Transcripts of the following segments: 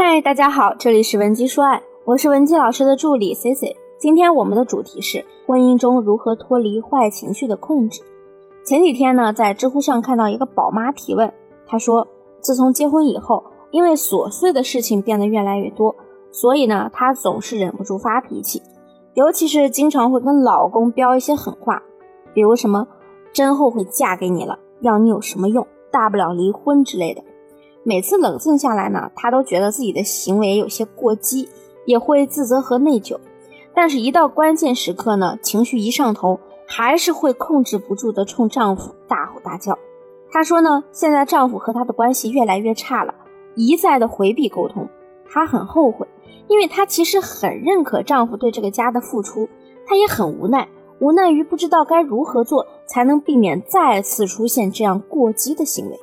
嗨，大家好，这里是文姬说爱，我是文姬老师的助理 C C。今天我们的主题是婚姻中如何脱离坏情绪的控制。前几天呢，在知乎上看到一个宝妈提问，她说，自从结婚以后，因为琐碎的事情变得越来越多，所以呢，她总是忍不住发脾气，尤其是经常会跟老公飙一些狠话，比如什么“真后悔嫁给你了”，要你有什么用，大不了离婚之类的。每次冷静下来呢，她都觉得自己的行为有些过激，也会自责和内疚。但是，一到关键时刻呢，情绪一上头，还是会控制不住的冲丈夫大吼大叫。她说呢，现在丈夫和她的关系越来越差了，一再的回避沟通。她很后悔，因为她其实很认可丈夫对这个家的付出，她也很无奈，无奈于不知道该如何做才能避免再次出现这样过激的行为。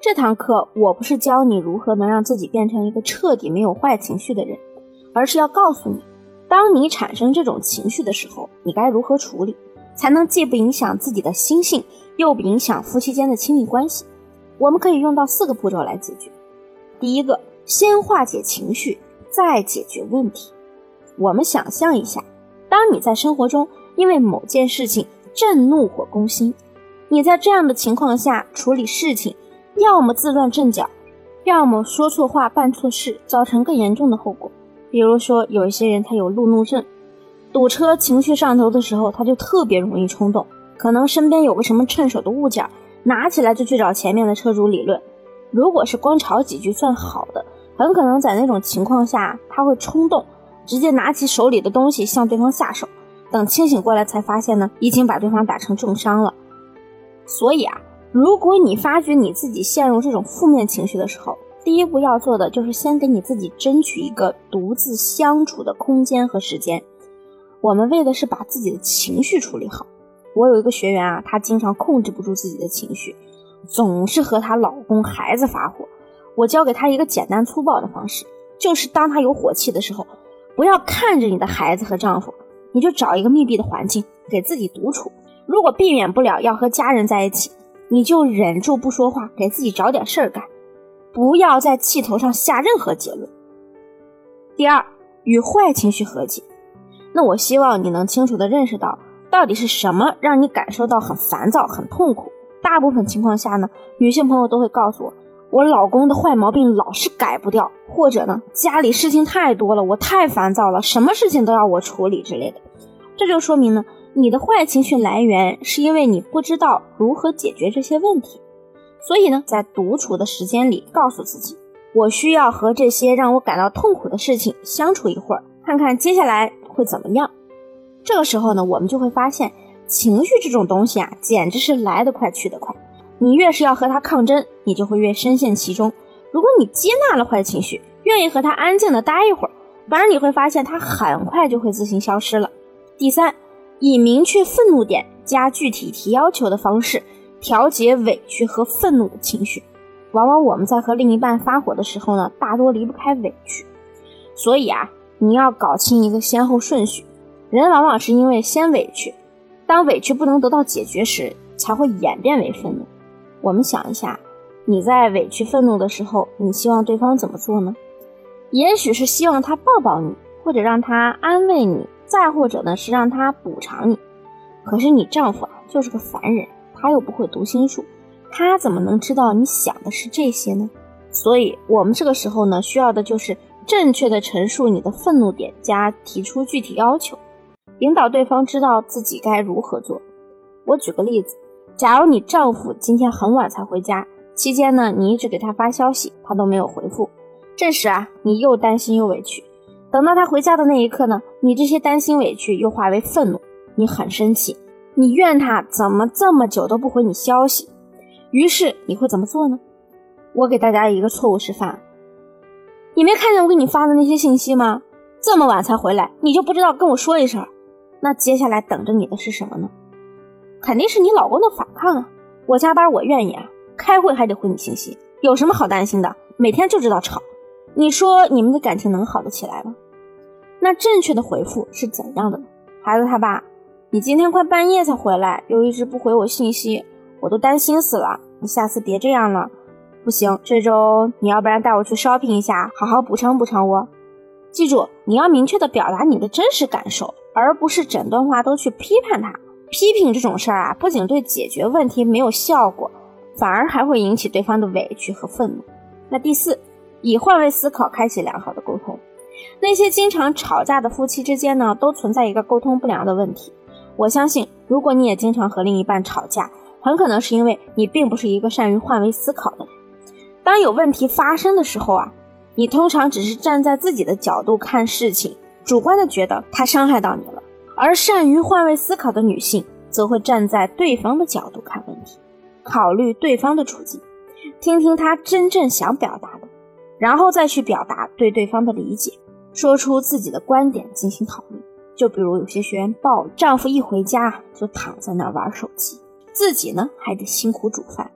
这堂课，我不是教你如何能让自己变成一个彻底没有坏情绪的人，而是要告诉你。当你产生这种情绪的时候，你该如何处理，才能既不影响自己的心性，又不影响夫妻间的亲密关系？我们可以用到四个步骤来解决。第一个，先化解情绪，再解决问题。我们想象一下，当你在生活中因为某件事情震怒或攻心，你在这样的情况下处理事情，要么自乱阵脚，要么说错话、办错事，造成更严重的后果。比如说，有一些人他有路怒症，堵车情绪上头的时候，他就特别容易冲动，可能身边有个什么趁手的物件，拿起来就去找前面的车主理论。如果是光吵几句算好的，很可能在那种情况下他会冲动，直接拿起手里的东西向对方下手。等清醒过来才发现呢，已经把对方打成重伤了。所以啊，如果你发觉你自己陷入这种负面情绪的时候，第一步要做的就是先给你自己争取一个独自相处的空间和时间。我们为的是把自己的情绪处理好。我有一个学员啊，她经常控制不住自己的情绪，总是和她老公、孩子发火。我教给她一个简单粗暴的方式，就是当她有火气的时候，不要看着你的孩子和丈夫，你就找一个密闭的环境给自己独处。如果避免不了要和家人在一起，你就忍住不说话，给自己找点事儿干。不要在气头上下任何结论。第二，与坏情绪和解。那我希望你能清楚的认识到，到底是什么让你感受到很烦躁、很痛苦。大部分情况下呢，女性朋友都会告诉我，我老公的坏毛病老是改不掉，或者呢，家里事情太多了，我太烦躁了，什么事情都要我处理之类的。这就说明呢，你的坏情绪来源是因为你不知道如何解决这些问题。所以呢，在独处的时间里，告诉自己，我需要和这些让我感到痛苦的事情相处一会儿，看看接下来会怎么样。这个时候呢，我们就会发现，情绪这种东西啊，简直是来得快去得快。你越是要和它抗争，你就会越深陷其中。如果你接纳了坏情绪，愿意和它安静的待一会儿，反而你会发现它很快就会自行消失了。第三，以明确愤怒点加具体提要求的方式。调节委屈和愤怒的情绪，往往我们在和另一半发火的时候呢，大多离不开委屈。所以啊，你要搞清一个先后顺序。人往往是因为先委屈，当委屈不能得到解决时，才会演变为愤怒。我们想一下，你在委屈愤怒的时候，你希望对方怎么做呢？也许是希望他抱抱你，或者让他安慰你，再或者呢是让他补偿你。可是你丈夫啊，就是个凡人。他又不会读心术，他怎么能知道你想的是这些呢？所以，我们这个时候呢，需要的就是正确的陈述你的愤怒点，加提出具体要求，引导对方知道自己该如何做。我举个例子，假如你丈夫今天很晚才回家，期间呢，你一直给他发消息，他都没有回复，这时啊，你又担心又委屈。等到他回家的那一刻呢，你这些担心委屈又化为愤怒，你很生气。你怨他怎么这么久都不回你消息，于是你会怎么做呢？我给大家一个错误示范，你没看见我给你发的那些信息吗？这么晚才回来，你就不知道跟我说一声？那接下来等着你的是什么呢？肯定是你老公的反抗啊！我加班我愿意啊，开会还得回你信息，有什么好担心的？每天就知道吵，你说你们的感情能好得起来吗？那正确的回复是怎样的呢？孩子他爸。你今天快半夜才回来，又一直不回我信息，我都担心死了。你下次别这样了。不行，这周你要不然带我去 shopping 一下，好好补偿补偿我。记住，你要明确的表达你的真实感受，而不是整段话都去批判他。批评这种事儿啊，不仅对解决问题没有效果，反而还会引起对方的委屈和愤怒。那第四，以换位思考开启良好的沟通。那些经常吵架的夫妻之间呢，都存在一个沟通不良的问题。我相信，如果你也经常和另一半吵架，很可能是因为你并不是一个善于换位思考的人。当有问题发生的时候啊。你通常只是站在自己的角度看事情，主观的觉得他伤害到你了；而善于换位思考的女性，则会站在对方的角度看问题，考虑对方的处境，听听他真正想表达的，然后再去表达对对方的理解，说出自己的观点进行讨论。就比如有些学员抱怨，丈夫一回家就躺在那儿玩手机，自己呢还得辛苦煮饭，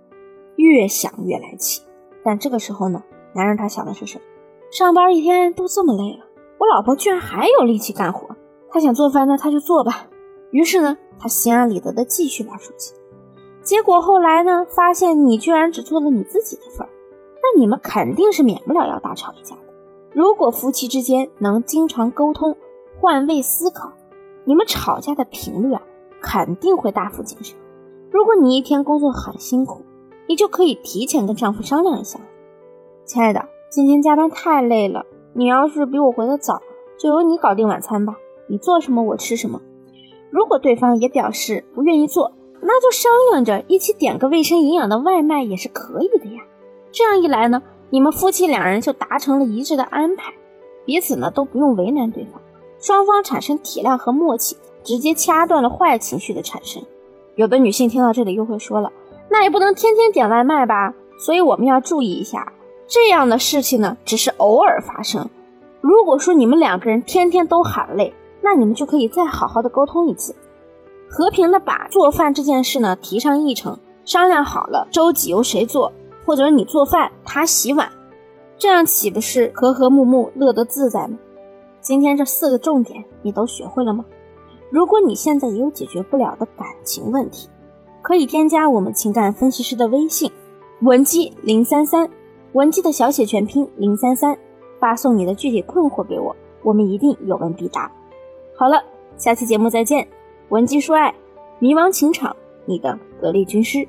越想越来气。但这个时候呢，男人他想的是什么？上班一天都这么累了，我老婆居然还有力气干活。她想做饭，那她就做吧。于是呢，他心安理得的继续玩手机。结果后来呢，发现你居然只做了你自己的份儿，你们肯定是免不了要大吵一架的。如果夫妻之间能经常沟通、换位思考，你们吵架的频率啊，肯定会大幅减少。如果你一天工作很辛苦，你就可以提前跟丈夫商量一下，亲爱的。今天加班太累了，你要是比我回的早，就由你搞定晚餐吧。你做什么我吃什么。如果对方也表示不愿意做，那就商量着一起点个卫生营养的外卖也是可以的呀。这样一来呢，你们夫妻两人就达成了一致的安排，彼此呢都不用为难对方，双方产生体谅和默契，直接掐断了坏情绪的产生。有的女性听到这里又会说了，那也不能天天点外卖吧，所以我们要注意一下。这样的事情呢，只是偶尔发生。如果说你们两个人天天都喊累，那你们就可以再好好的沟通一次，和平的把做饭这件事呢提上议程，商量好了周几由谁做，或者你做饭他洗碗，这样岂不是和和睦睦、乐得自在吗？今天这四个重点你都学会了吗？如果你现在也有解决不了的感情问题，可以添加我们情感分析师的微信文姬零三三。文姬的小写全拼零三三，发送你的具体困惑给我，我们一定有问必答。好了，下期节目再见。文姬说爱，迷茫情场，你的格力军师。